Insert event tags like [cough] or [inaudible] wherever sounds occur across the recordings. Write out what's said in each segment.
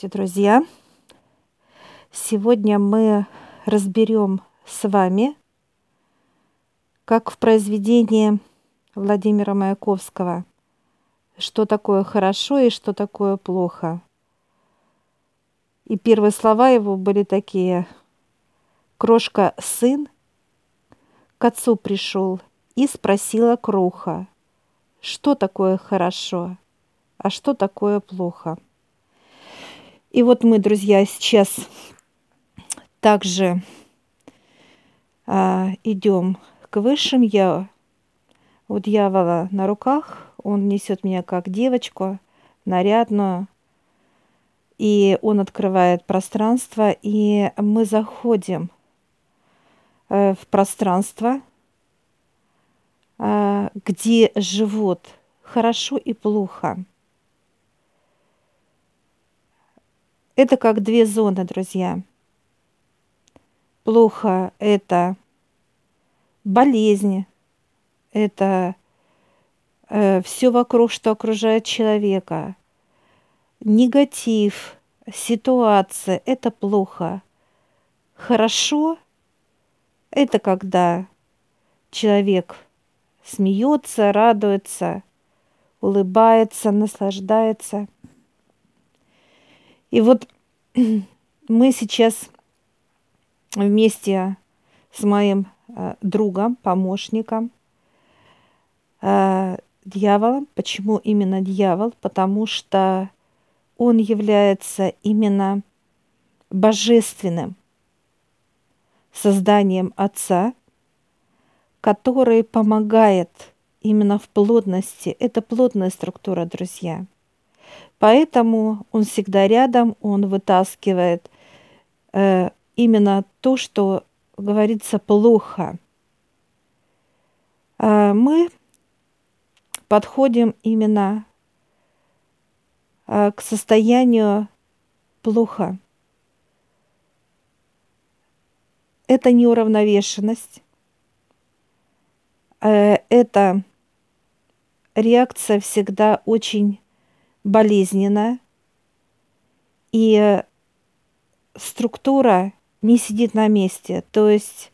Здравствуйте, друзья! Сегодня мы разберем с вами, как в произведении Владимира Маяковского, что такое хорошо и что такое плохо. И первые слова его были такие. Крошка сын к отцу пришел и спросила кроха, что такое хорошо, а что такое плохо. И вот мы, друзья, сейчас также а, идем к высшим. Я у дьявола на руках, он несет меня как девочку, нарядную, и он открывает пространство, и мы заходим э, в пространство, э, где живут хорошо и плохо – Это как две зоны, друзья. Плохо – это болезни, это э, все вокруг, что окружает человека. Негатив, ситуация – это плохо. Хорошо – это когда человек смеется, радуется, улыбается, наслаждается – и вот [clears throat] мы сейчас вместе с моим э, другом, помощником, э, дьяволом. Почему именно дьявол? Потому что он является именно божественным созданием Отца, который помогает именно в плотности. Это плотная структура, друзья – Поэтому он всегда рядом, он вытаскивает э, именно то, что говорится плохо. А мы подходим именно э, к состоянию плохо. Это неуравновешенность, э, это реакция всегда очень болезненно, и структура не сидит на месте. То есть,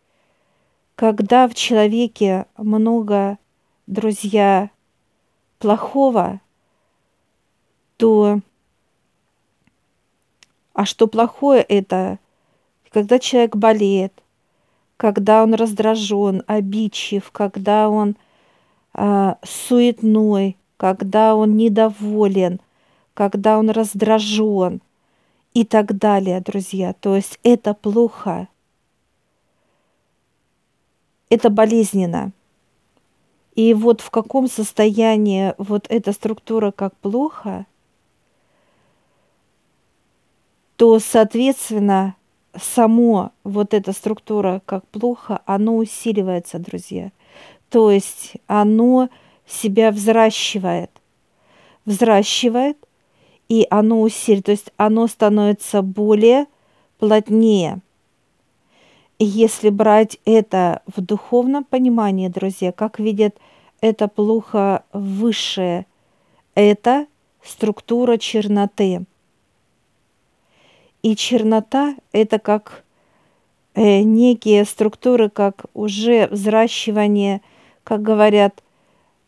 когда в человеке много, друзья, плохого, то... А что плохое это? Когда человек болеет, когда он раздражен, обидчив, когда он э, суетной, когда он недоволен, когда он раздражен и так далее, друзья. То есть это плохо. Это болезненно. И вот в каком состоянии вот эта структура как плохо, то, соответственно, само вот эта структура как плохо, оно усиливается, друзья. То есть оно себя взращивает. Взращивает, и оно усиливает, то есть оно становится более плотнее. И если брать это в духовном понимании, друзья, как видят это плохо высшее, это структура черноты. И чернота – это как э, некие структуры, как уже взращивание, как говорят,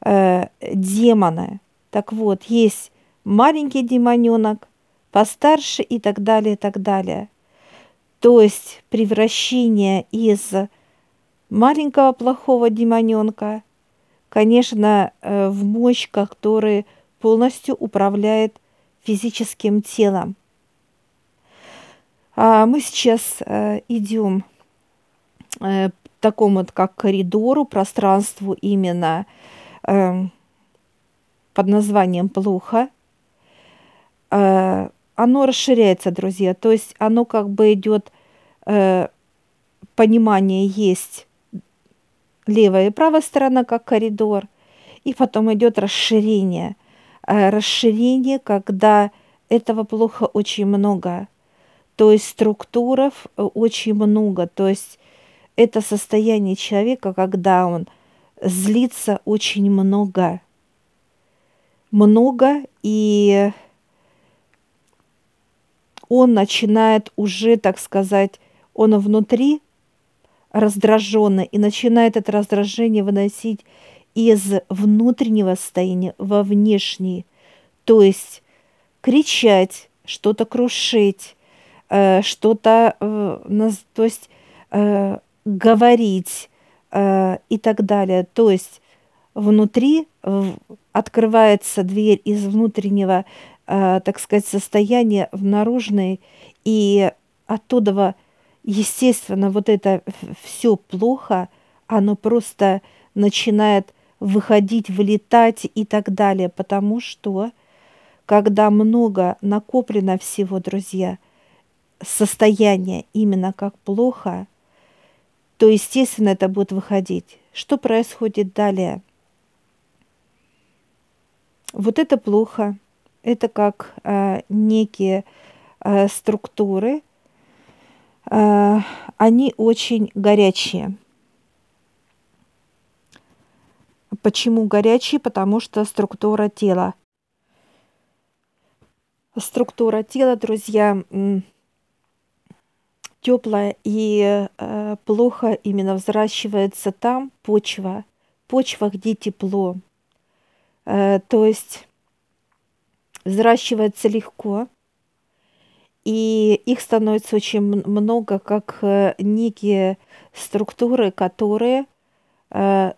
э, демона. Так вот, есть маленький демоненок, постарше и так далее, и так далее. То есть превращение из маленького плохого демоненка, конечно, э, в мощь, который полностью управляет физическим телом. А мы сейчас э, идем э, такому вот как коридору, пространству именно э, под названием «Плохо», оно расширяется, друзья. То есть оно как бы идет, э, понимание есть левая и правая сторона, как коридор, и потом идет расширение. Э, расширение, когда этого плохо очень много. То есть структуров э, очень много. То есть это состояние человека, когда он – злится очень много. Много и он начинает уже, так сказать, он внутри раздраженный и начинает это раздражение выносить из внутреннего состояния во внешний, то есть кричать, что-то крушить, э, что-то, э, то есть э, говорить и так далее. То есть внутри открывается дверь из внутреннего, так сказать, состояния в наружный, и оттуда, естественно, вот это все плохо, оно просто начинает выходить, вылетать и так далее, потому что когда много накоплено всего, друзья, состояние именно как плохо, то, естественно, это будет выходить. Что происходит далее? Вот это плохо. Это как э, некие э, структуры, э, они очень горячие. Почему горячие? Потому что структура тела. Структура тела, друзья, теплая и э, плохо именно взращивается там почва, почва, где тепло. Э, то есть взращивается легко, и их становится очень много, как э, некие структуры, которые э,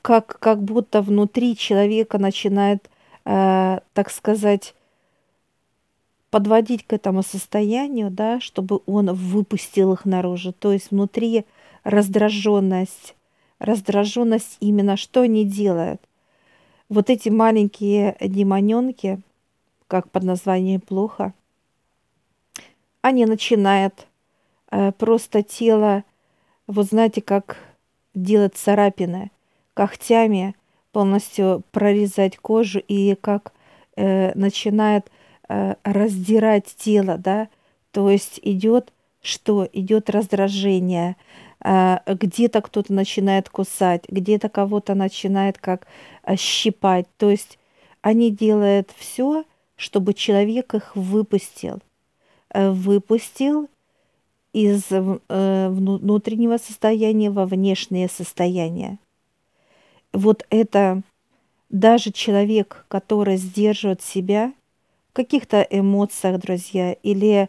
как, как будто внутри человека начинает, э, так сказать, подводить к этому состоянию, да, чтобы он выпустил их наружу. То есть внутри раздраженность, раздраженность именно что они делают. Вот эти маленькие демоненки, как под названием плохо, они начинают э, просто тело, вот знаете, как делать царапины – когтями полностью прорезать кожу и как э, начинает э, раздирать тело, да, то есть идет что? Идет раздражение, где-то кто-то начинает кусать, где-то кого-то начинает как э, щипать, то есть они делают все, чтобы человек их выпустил, э, выпустил из э, внутреннего состояния во внешнее состояние. Вот это даже человек, который сдерживает себя в каких-то эмоциях, друзья, или э,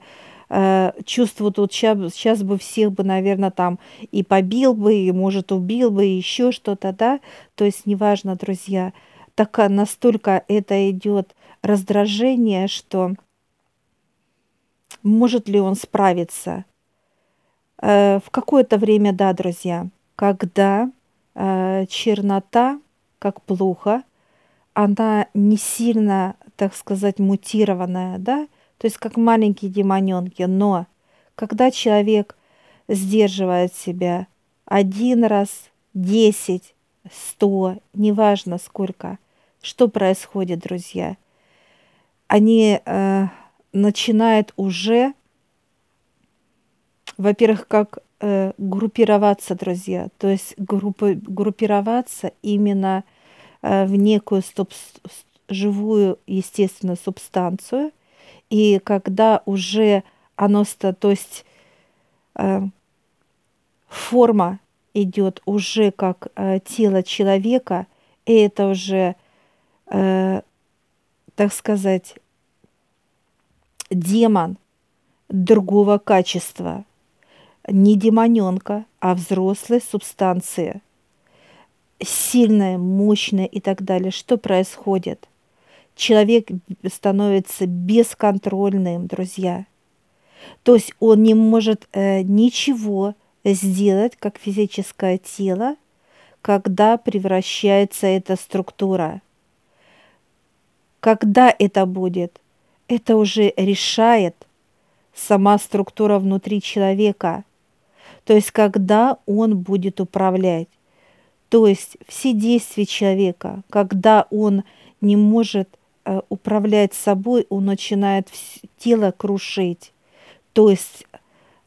чувствует, вот сейчас, сейчас бы всех бы, наверное, там и побил бы, и, может, убил бы, и еще что-то, да, то есть неважно, друзья, так настолько это идет раздражение, что может ли он справиться. Э, в какое-то время, да, друзья, когда э, чернота, как плохо, она не сильно, так сказать, мутированная, да, то есть как маленькие демоненки, но когда человек сдерживает себя один раз, десять, сто, неважно сколько, что происходит, друзья, они э, начинают уже, во-первых, как э, группироваться, друзья, то есть группы, группироваться именно э, в некую стоп, живую, естественно, субстанцию. И когда уже оно, то есть э, форма идет уже как э, тело человека, и это уже, э, так сказать, демон другого качества – не демоненка, а взрослая субстанция. Сильная, мощная и так далее. Что происходит? Человек становится бесконтрольным, друзья. То есть он не может э, ничего сделать, как физическое тело, когда превращается эта структура. Когда это будет? Это уже решает сама структура внутри человека – то есть когда он будет управлять. То есть все действия человека, когда он не может управлять собой, он начинает тело крушить. То есть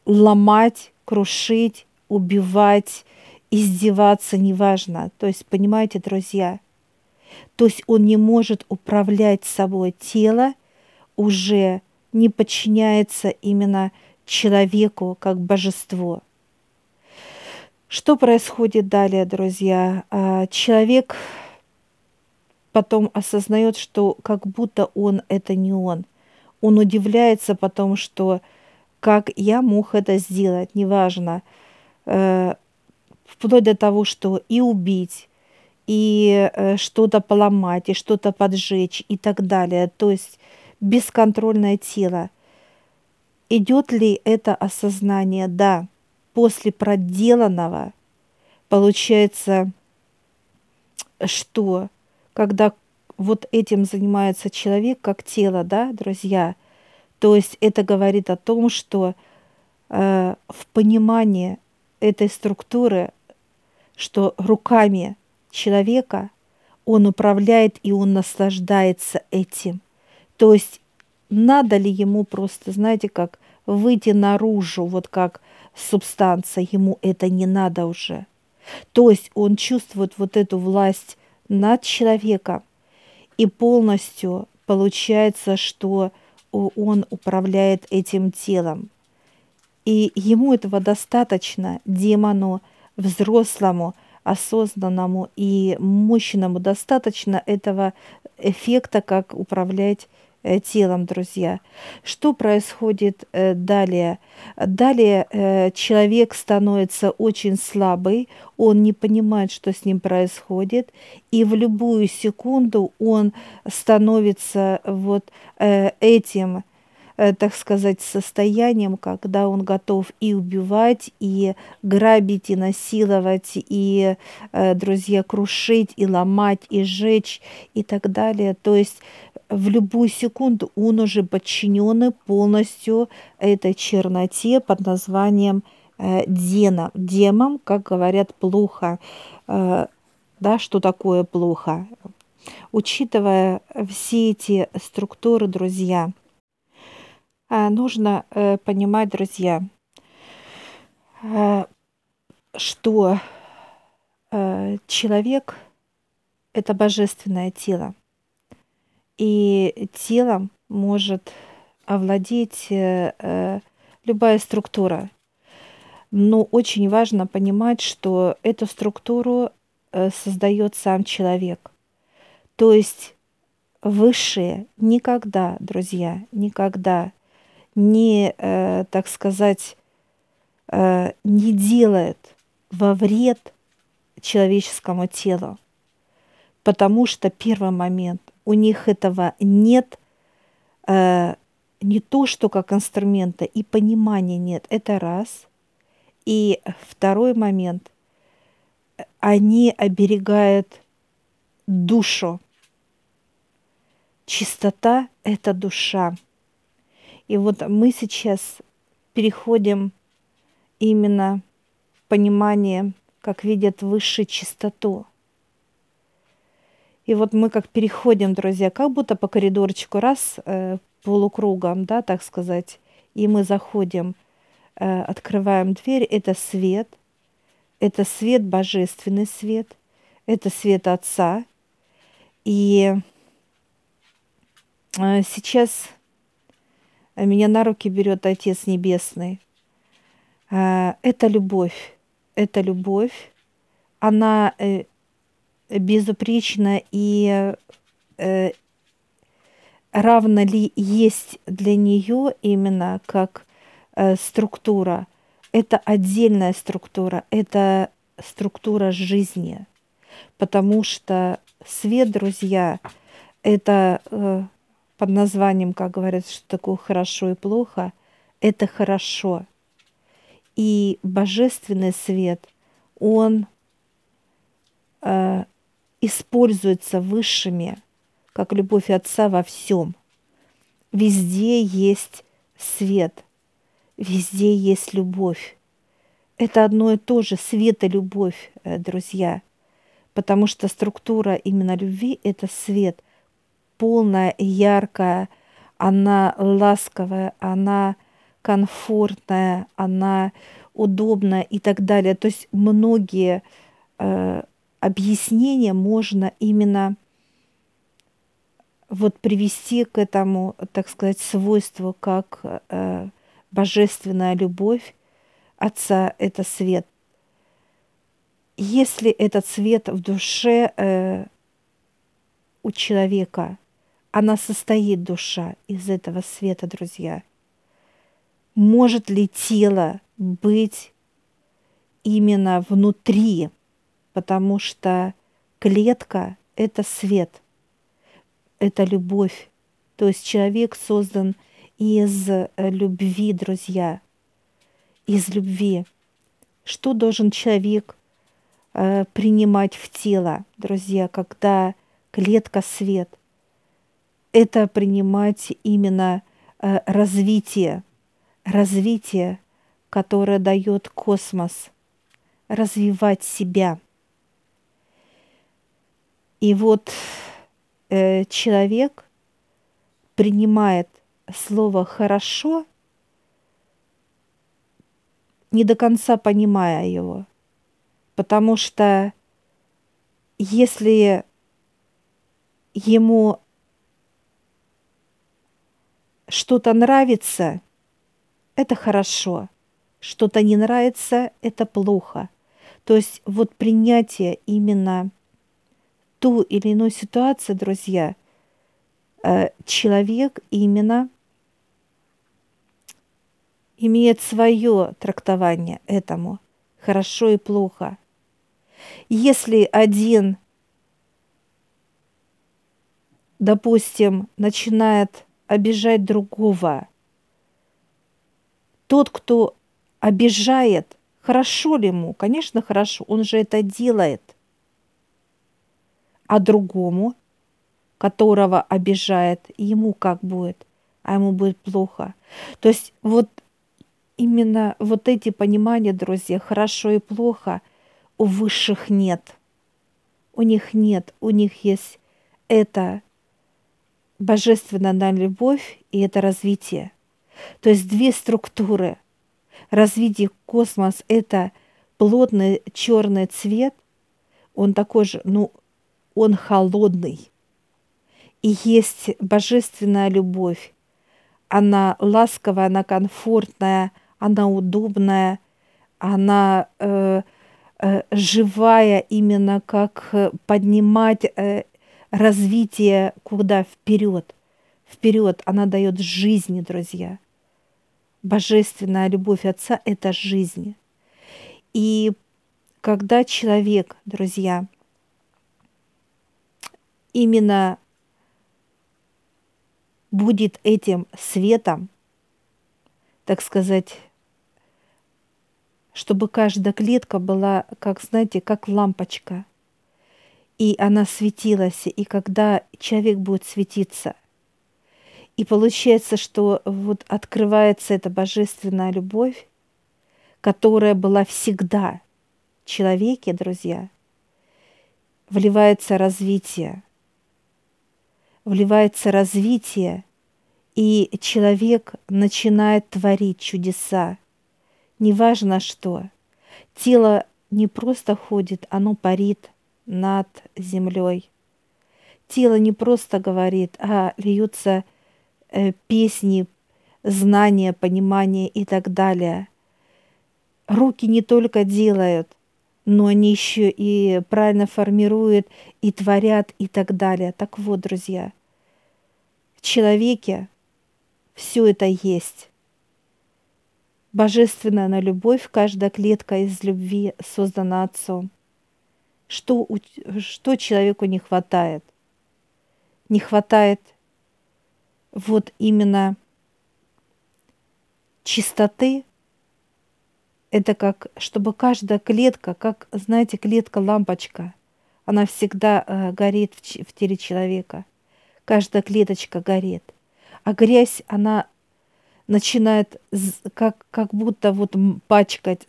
ломать, крушить, убивать, издеваться, неважно. То есть, понимаете, друзья, то есть он не может управлять собой. Тело уже не подчиняется именно человеку как божество. Что происходит далее, друзья? А, человек потом осознает, что как будто он это не он. Он удивляется потом, что как я мог это сделать, неважно, э, вплоть до того, что и убить, и э, что-то поломать, и что-то поджечь и так далее. То есть бесконтрольное тело. Идет ли это осознание? Да. После проделанного получается, что когда вот этим занимается человек как тело, да, друзья, то есть это говорит о том, что э, в понимании этой структуры, что руками человека он управляет и он наслаждается этим. То есть надо ли ему просто, знаете, как выйти наружу, вот как субстанция, ему это не надо уже. То есть он чувствует вот эту власть над человеком, и полностью получается, что он управляет этим телом. И ему этого достаточно, демону, взрослому, осознанному и мощному, достаточно этого эффекта, как управлять Э, телом, друзья. Что происходит э, далее? Далее э, человек становится очень слабый, он не понимает, что с ним происходит, и в любую секунду он становится вот этим так сказать, состоянием, когда он готов и убивать, и грабить, и насиловать, и, друзья, крушить, и ломать, и сжечь, и так далее. То есть в любую секунду он уже подчинен полностью этой черноте под названием э, Дена. Демом, как говорят, плохо. Э, да, что такое плохо? Учитывая все эти структуры, друзья, э, нужно э, понимать, друзья, э, что э, человек – это божественное тело и телом может овладеть э, э, любая структура. Но очень важно понимать, что эту структуру э, создает сам человек. То есть высшие никогда, друзья, никогда не, так сказать, не делает во вред человеческому телу. Потому что первый момент у них этого нет, э, не то, что как инструмента, и понимания нет. Это раз. И второй момент, они оберегают душу. Чистота – это душа. И вот мы сейчас переходим именно в понимание, как видят высшую чистоту – и вот мы как переходим, друзья, как будто по коридорчику раз э, полукругом, да, так сказать, и мы заходим, э, открываем дверь, это свет, это свет, божественный свет, это свет Отца. И э, сейчас меня на руки берет Отец Небесный. Э, это любовь, это любовь, она э, безупречно и э, равно ли есть для нее именно как э, структура. Это отдельная структура, это структура жизни, потому что свет, друзья, это под названием, как говорят, что такое хорошо и плохо, это хорошо. И божественный свет, он э, используется высшими, как любовь Отца во всем. Везде есть свет, везде есть любовь. Это одно и то же, свет и любовь, э, друзья. Потому что структура именно любви – это свет, полная, яркая, она ласковая, она комфортная, она удобная и так далее. То есть многие э, объяснение можно именно вот привести к этому, так сказать, свойству, как э, божественная любовь Отца – это свет. Если этот свет в душе э, у человека, она состоит душа из этого света, друзья. Может ли тело быть именно внутри, потому что клетка – это свет, это любовь. То есть человек создан из э, любви, друзья, из любви. Что должен человек э, принимать в тело, друзья, когда клетка свет? Это принимать именно э, развитие, развитие, которое дает космос, развивать себя. И вот э, человек принимает слово «хорошо», не до конца понимая его. Потому что если ему что-то нравится, это хорошо. Что-то не нравится, это плохо. То есть вот принятие именно ту или иную ситуацию, друзья, э, человек именно имеет свое трактование этому, хорошо и плохо. Если один, допустим, начинает обижать другого, тот, кто обижает, хорошо ли ему? Конечно, хорошо, он же это делает. А другому, которого обижает, ему как будет? А ему будет плохо. То есть вот именно вот эти понимания, друзья, хорошо и плохо, у высших нет. У них нет, у них есть это божественная любовь и это развитие. То есть две структуры. Развитие космос – это плотный черный цвет, он такой же, ну, он холодный. И есть божественная любовь. Она ласковая, она комфортная – она удобная, она э, э, живая именно как э, поднимать э, развитие куда вперед, вперед. Она дает жизни, друзья. Божественная любовь Отца – это жизнь. И когда человек, друзья, именно будет этим светом, так сказать, чтобы каждая клетка была, как, знаете, как лампочка. И она светилась, и когда человек будет светиться, и получается, что вот открывается эта божественная любовь, которая была всегда в человеке, друзья, вливается развитие, вливается развитие, и человек начинает творить чудеса, неважно что. Тело не просто ходит, оно парит над землей. Тело не просто говорит, а льются э, песни, знания, понимание и так далее. Руки не только делают, но они еще и правильно формируют и творят и так далее. Так вот, друзья, в человеке все это есть. Божественная на любовь, каждая клетка из любви создана Отцом. Что, что человеку не хватает? Не хватает вот именно чистоты. Это как, чтобы каждая клетка, как, знаете, клетка-лампочка, она всегда э, горит в, в теле человека. Каждая клеточка горит. А грязь, она начинает как, как будто вот пачкать,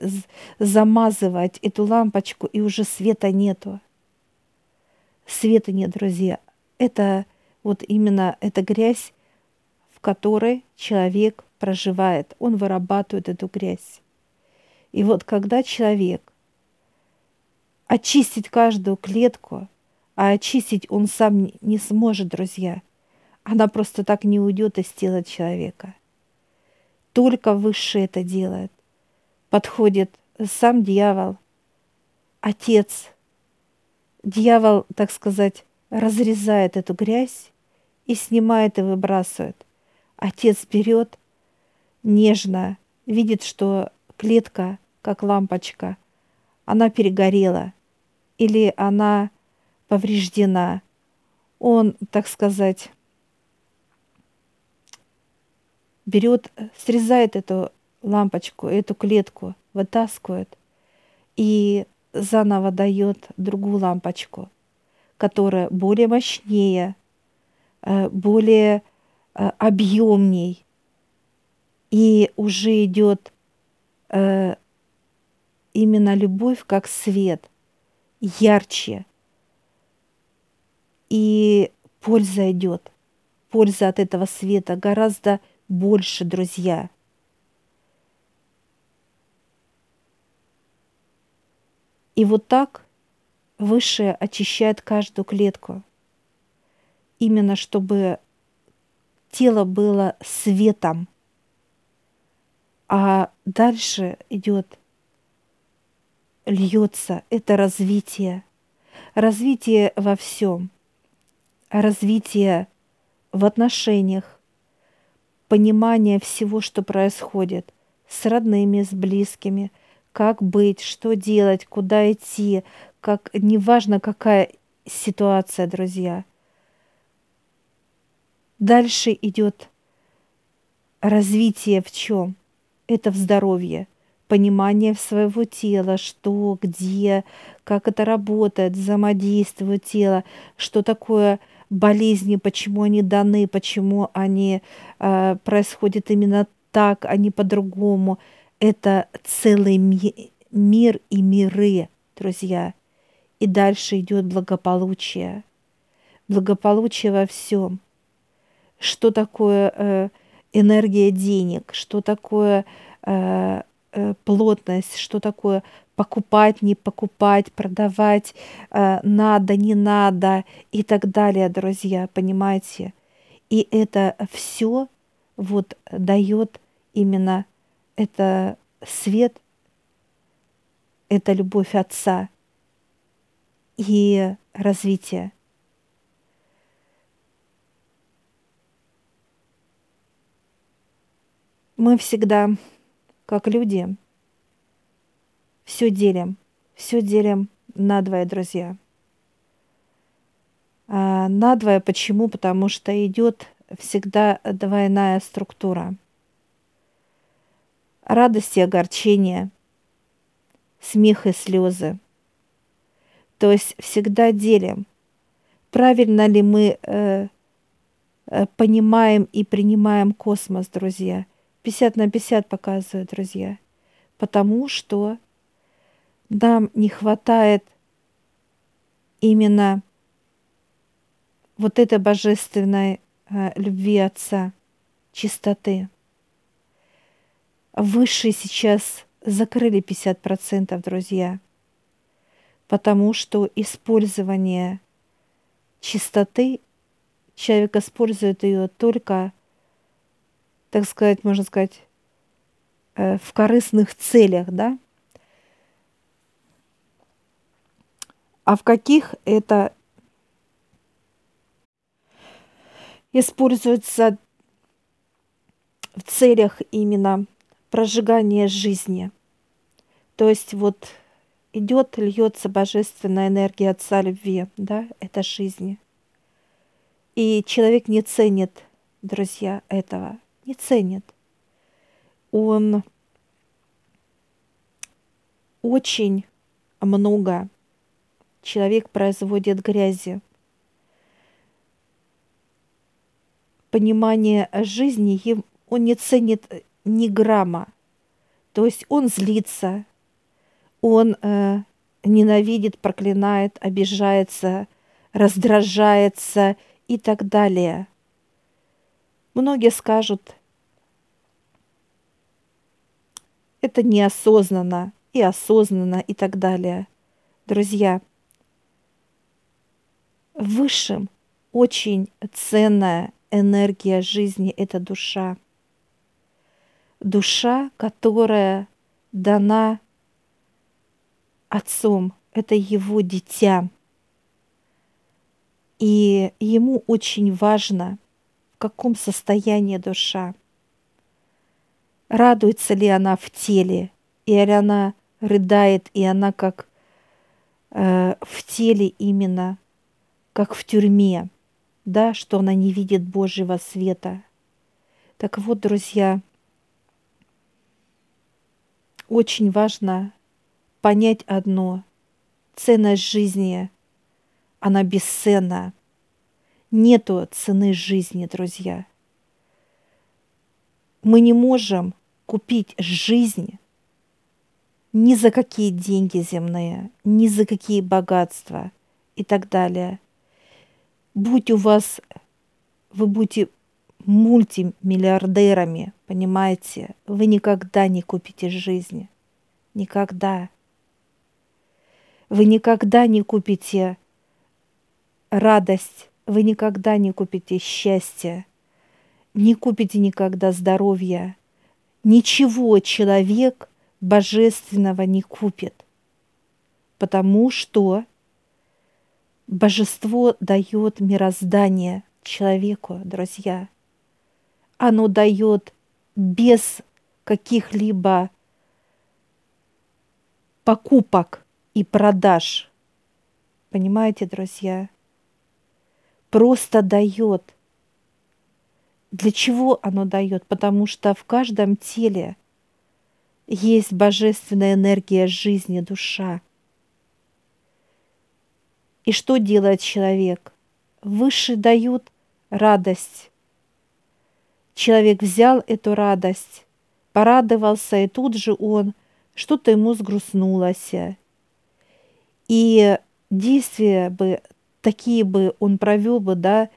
замазывать эту лампочку, и уже света нету. Света нет, друзья. Это вот именно эта грязь, в которой человек проживает. Он вырабатывает эту грязь. И вот когда человек очистить каждую клетку, а очистить он сам не сможет, друзья, она просто так не уйдет из тела человека. Только высшее это делает. Подходит сам дьявол, отец. Дьявол, так сказать, разрезает эту грязь и снимает и выбрасывает. Отец берет нежно, видит, что клетка, как лампочка, она перегорела или она повреждена. Он, так сказать, берет, срезает эту лампочку, эту клетку, вытаскивает и заново дает другую лампочку, которая более мощнее, э, более э, объемней, и уже идет э, именно любовь как свет, ярче, и польза идет, польза от этого света гораздо больше, друзья. И вот так Высшее очищает каждую клетку, именно чтобы тело было светом. А дальше идет, льется это развитие. Развитие во всем. Развитие в отношениях, понимание всего, что происходит с родными, с близкими, как быть, что делать, куда идти, как неважно какая ситуация, друзья. Дальше идет развитие в чем? Это в здоровье, понимание своего тела, что, где, как это работает, взаимодействует тело, что такое болезни, почему они даны, почему они э, происходят именно так, а не по-другому. Это целый ми- мир и миры, друзья. И дальше идет благополучие. Благополучие во всем. Что такое э, энергия денег, что такое э, э, плотность, что такое покупать, не покупать, продавать, э, надо, не надо и так далее, друзья, понимаете? И это все вот дает именно это свет, это любовь Отца и развитие. Мы всегда, как люди, все делим. Все делим надвое, друзья. А надвое почему? Потому что идет всегда двойная структура. Радость и огорчение, смех и слезы. То есть всегда делим. Правильно ли мы э, э, понимаем и принимаем космос, друзья? 50 на 50 показывают, друзья. Потому что нам не хватает именно вот этой божественной э, любви Отца, чистоты. Высшие сейчас закрыли 50%, друзья, потому что использование чистоты, человек использует ее только, так сказать, можно сказать, э, в корыстных целях, да, а в каких это используется в целях именно прожигания жизни. То есть вот идет, льется божественная энергия Отца любви, да, это жизни. И человек не ценит, друзья, этого, не ценит. Он очень много человек производит грязи. Понимание жизни он не ценит ни грамма. То есть он злится, он э, ненавидит, проклинает, обижается, раздражается и так далее. Многие скажут, это неосознанно и осознанно и так далее. Друзья, высшим очень ценная энергия жизни – это душа. Душа, которая дана Отцом, это его дитя. И ему очень важно, в каком состоянии душа. Радуется ли она в теле, или она рыдает, и она как э, в теле именно, как в тюрьме, да, что она не видит Божьего света. Так вот, друзья, очень важно понять одно. Ценность жизни, она бесценна. Нету цены жизни, друзья. Мы не можем купить жизнь ни за какие деньги земные, ни за какие богатства и так далее. Будь у вас, вы будете мультимиллиардерами, понимаете, вы никогда не купите жизнь. Никогда. Вы никогда не купите радость, вы никогда не купите счастье, не купите никогда здоровья. Ничего человек божественного не купит, потому что божество дает мироздание человеку, друзья. Оно дает без каких-либо покупок и продаж. Понимаете, друзья? Просто дает. Для чего оно дает? Потому что в каждом теле есть божественная энергия жизни, душа. И что делает человек? Высший дают радость. Человек взял эту радость, порадовался, и тут же он, что-то ему сгрустнулось. И действия бы такие бы он провел бы, да,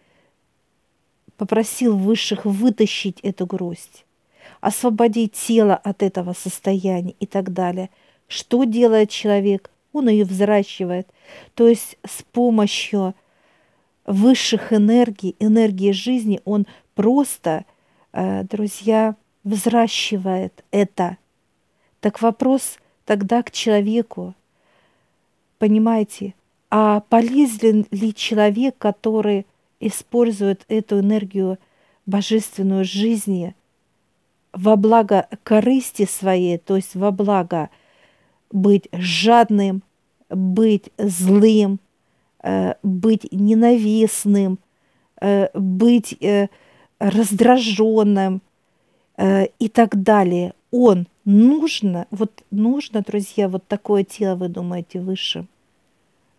попросил высших вытащить эту грусть освободить тело от этого состояния и так далее. Что делает человек? Он ее взращивает. То есть с помощью высших энергий, энергии жизни, он просто, э, друзья, взращивает это. Так вопрос тогда к человеку. Понимаете, а полезен ли человек, который использует эту энергию божественную жизни – во благо корысти своей, то есть во благо быть жадным, быть злым, э, быть ненавистным, э, быть э, раздраженным и так далее. Он нужно, вот нужно, друзья, вот такое тело, вы думаете, высшим.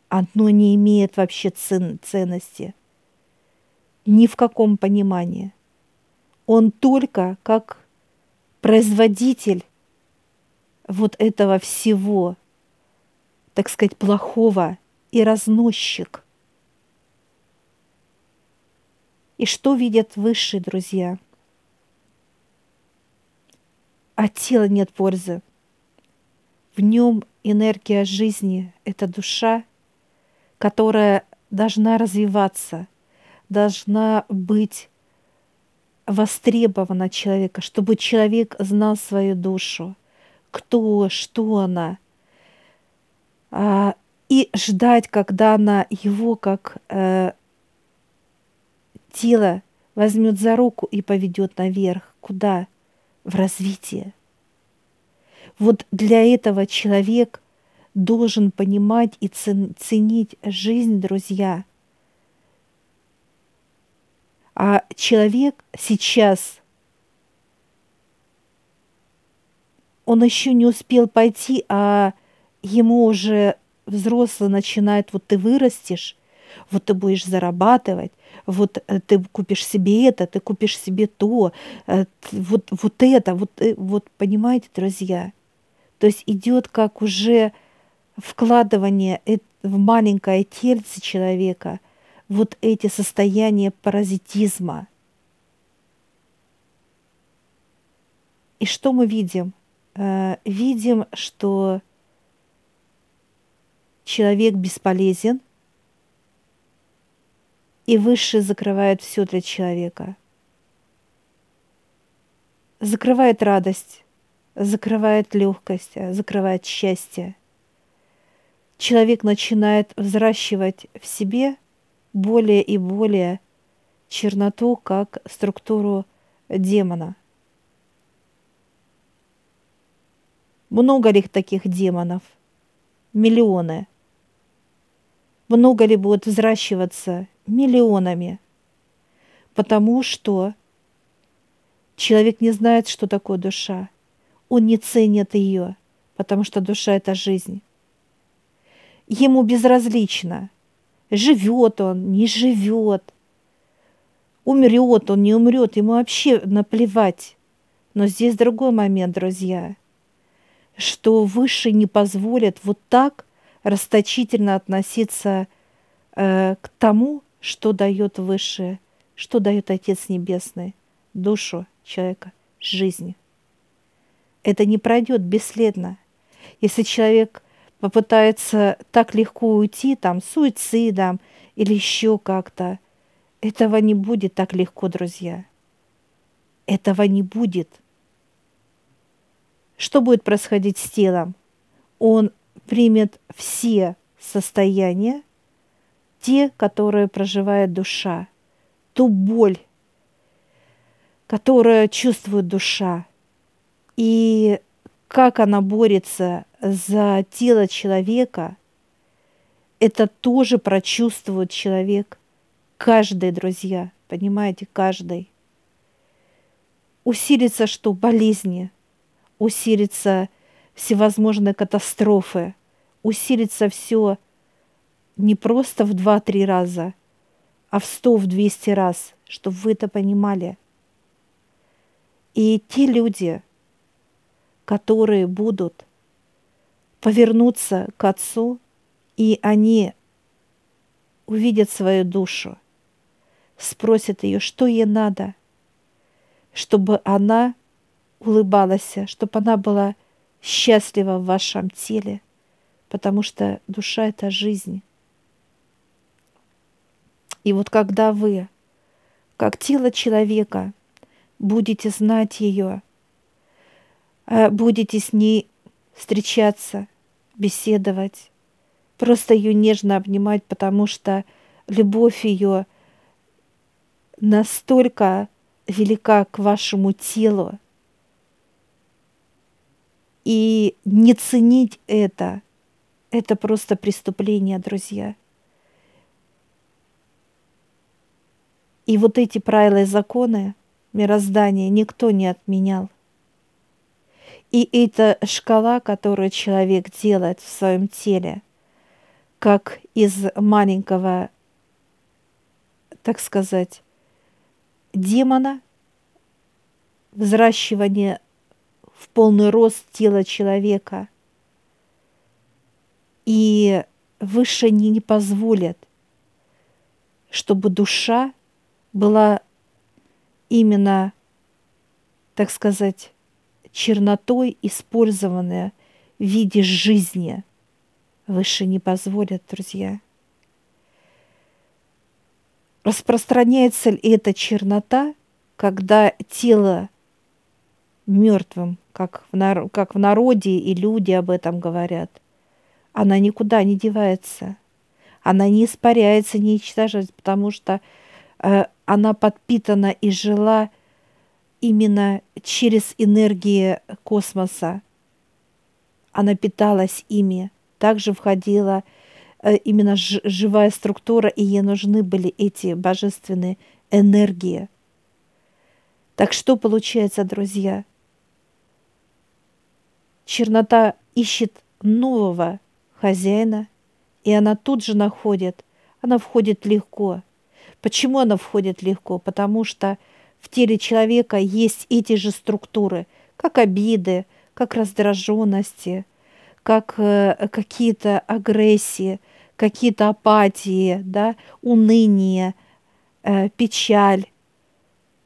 Оно не имеет вообще цен, ценности. Ни в каком понимании. Он только как производитель вот этого всего, так сказать, плохого и разносчик. И что видят высшие друзья? От тела нет пользы. В нем энергия жизни – это душа, которая должна развиваться, должна быть востребована человека, чтобы человек знал свою душу, кто, что она, а, и ждать, когда она его как э, тело возьмет за руку и поведет наверх. Куда? В развитие. Вот для этого человек должен понимать и ценить жизнь, друзья – а человек сейчас, он еще не успел пойти, а ему уже взрослый начинает, вот ты вырастешь, вот ты будешь зарабатывать, вот э, ты купишь себе это, ты купишь себе то, э, вот, вот это, вот, э, вот понимаете, друзья? То есть идет как уже вкладывание в маленькое тельце человека – вот эти состояния паразитизма. И что мы видим? Э, видим, что человек бесполезен, и Высший закрывает все для человека. Закрывает радость, закрывает легкость, закрывает счастье. Человек начинает взращивать в себе более и более черноту как структуру демона. Много ли таких демонов? Миллионы. Много ли будет взращиваться миллионами, потому что человек не знает, что такое душа. Он не ценит ее, потому что душа – это жизнь. Ему безразлично, живет он, не живет, умрет он, не умрет, ему вообще наплевать. Но здесь другой момент, друзья, что выше не позволят вот так расточительно относиться э, к тому, что дает Высшее, что дает Отец Небесный, душу человека, жизнь. Это не пройдет бесследно. Если человек попытается так легко уйти, там, суицидом или еще как-то, этого не будет так легко, друзья. Этого не будет. Что будет происходить с телом? Он примет все состояния, те, которые проживает душа, ту боль, которую чувствует душа, и как она борется за тело человека, это тоже прочувствует человек. Каждый, друзья, понимаете, каждый. Усилится что? Болезни, усилится всевозможные катастрофы, усилится все – не просто в два-три раза, а в сто, в двести раз, чтобы вы это понимали. И те люди, которые будут повернуться к Отцу, и они увидят свою душу, спросят ее, что ей надо, чтобы она улыбалась, чтобы она была счастлива в вашем теле, потому что душа — это жизнь. И вот когда вы, как тело человека, будете знать ее, э, будете с ней встречаться, беседовать, просто ее нежно обнимать, потому что любовь ее настолько велика к вашему телу, не ценить это, это просто преступление, друзья – И вот эти правила и законы мироздания никто не отменял. И эта шкала, которую человек делает в своем теле, как из маленького, так сказать, демона, взращивание в полный рост тела человека, и выше не, не позволят, чтобы душа была именно, так сказать, чернотой, использованная в виде жизни, выше не позволят, друзья. Распространяется ли эта чернота, когда тело мертвым, как в, нар- как в народе и люди об этом говорят, она никуда не девается, она не испаряется, не уничтожается, потому что э, она подпитана и жила именно через энергии космоса. Она питалась ими. Также входила э, именно живая структура, и ей нужны были эти божественные энергии. Так что получается, друзья? Чернота ищет нового хозяина, и она тут же находит, она входит легко – Почему она входит легко? Потому что в теле человека есть эти же структуры, как обиды, как раздраженности, как э, какие-то агрессии, какие-то апатии, да, уныние, э, печаль,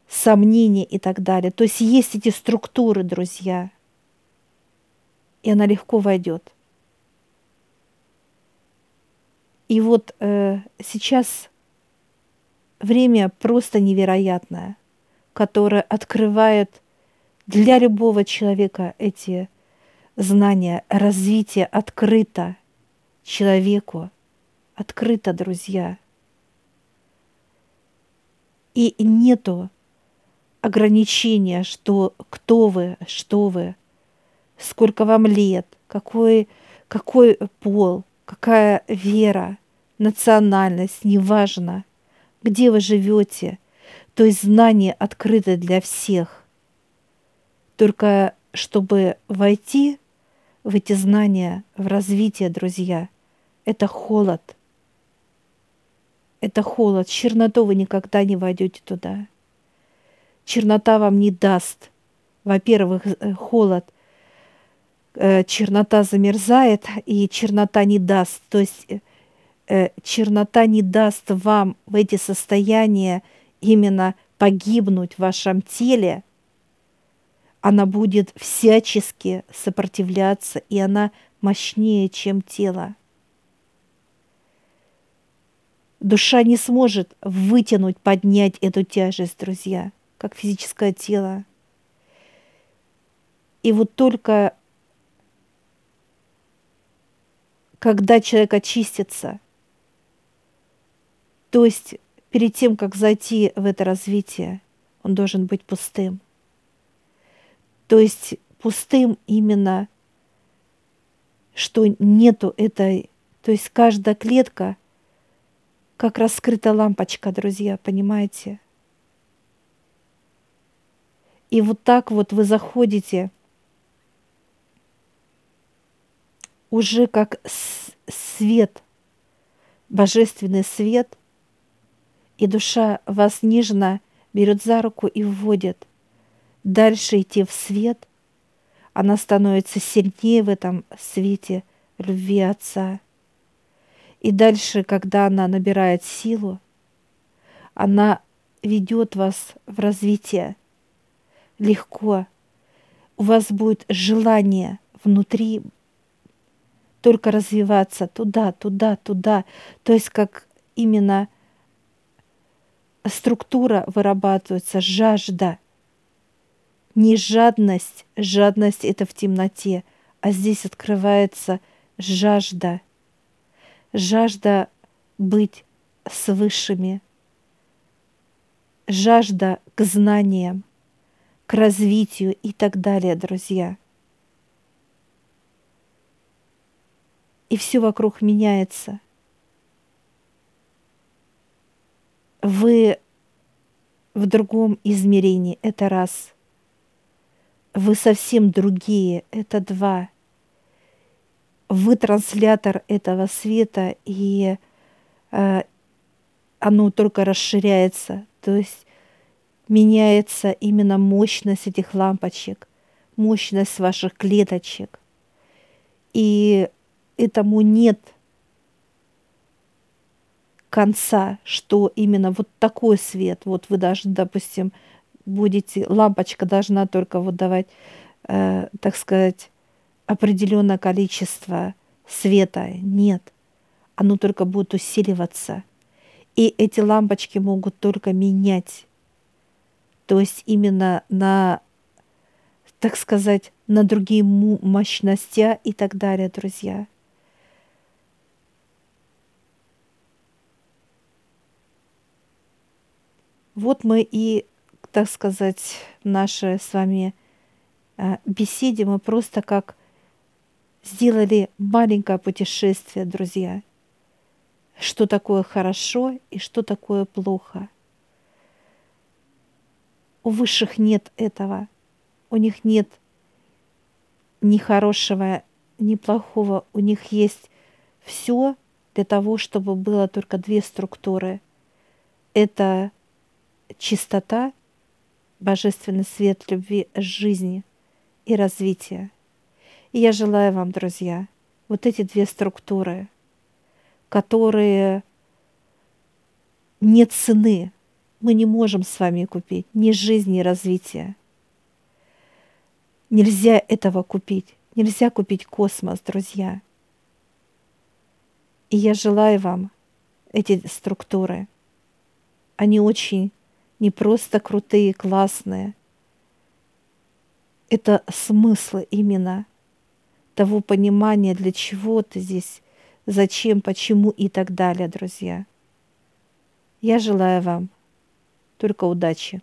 сомнения и так далее. То есть есть эти структуры, друзья, и она легко войдет. И вот э, сейчас время просто невероятное, которое открывает для любого человека эти знания, развитие открыто человеку, открыто, друзья. И нету ограничения, что кто вы, что вы, сколько вам лет, какой, какой пол, какая вера, национальность, неважно, где вы живете. То есть знание открыто для всех. Только чтобы войти в эти знания, в развитие, друзья, это холод. Это холод. Черноту вы никогда не войдете туда. Чернота вам не даст. Во-первых, э, холод. Э, чернота замерзает, и чернота не даст. То есть э, чернота не даст вам в эти состояния именно погибнуть в вашем теле, она будет всячески сопротивляться, и она мощнее, чем тело. Душа не сможет вытянуть, поднять эту тяжесть, друзья, как физическое тело. И вот только когда человек очистится, то есть перед тем, как зайти в это развитие, он должен быть пустым. То есть пустым именно, что нету этой, то есть каждая клетка как раскрыта лампочка, друзья, понимаете? И вот так вот вы заходите уже как свет, божественный свет, и душа вас нежно берет за руку и вводит – дальше идти в свет, она становится сильнее в этом свете любви Отца. И дальше, когда она набирает силу, она ведет вас в развитие легко. У вас будет желание внутри только развиваться туда, туда, туда. То есть как именно структура вырабатывается, жажда – не жадность, жадность это в темноте, а здесь открывается жажда, жажда быть с высшими, жажда к знаниям, к развитию и так далее, друзья. И все вокруг меняется. Вы в другом измерении, это раз – вы совсем другие, это два. Вы транслятор этого света, и э, оно только расширяется, то есть меняется именно мощность этих лампочек, мощность ваших клеточек. И этому нет конца, что именно вот такой свет, вот вы даже, допустим, будете, лампочка должна только вот давать, э, так сказать, определенное количество света. Нет, оно только будет усиливаться. И эти лампочки могут только менять. То есть именно на, так сказать, на другие мощности и так далее, друзья. Вот мы и так сказать, нашей с вами э, беседе мы просто как сделали маленькое путешествие, друзья. Что такое хорошо и что такое плохо. У высших нет этого. У них нет ни хорошего, ни плохого. У них есть все для того, чтобы было только две структуры. Это чистота божественный свет любви жизни и развития. И я желаю вам, друзья, вот эти две структуры, которые нет цены, мы не можем с вами купить ни жизнь, ни развитие. Нельзя этого купить. Нельзя купить космос, друзья. И я желаю вам эти структуры – Они очень не просто крутые, классные. Это смысл именно того понимания, для чего ты здесь, зачем, почему и так далее, друзья. Я желаю вам только удачи.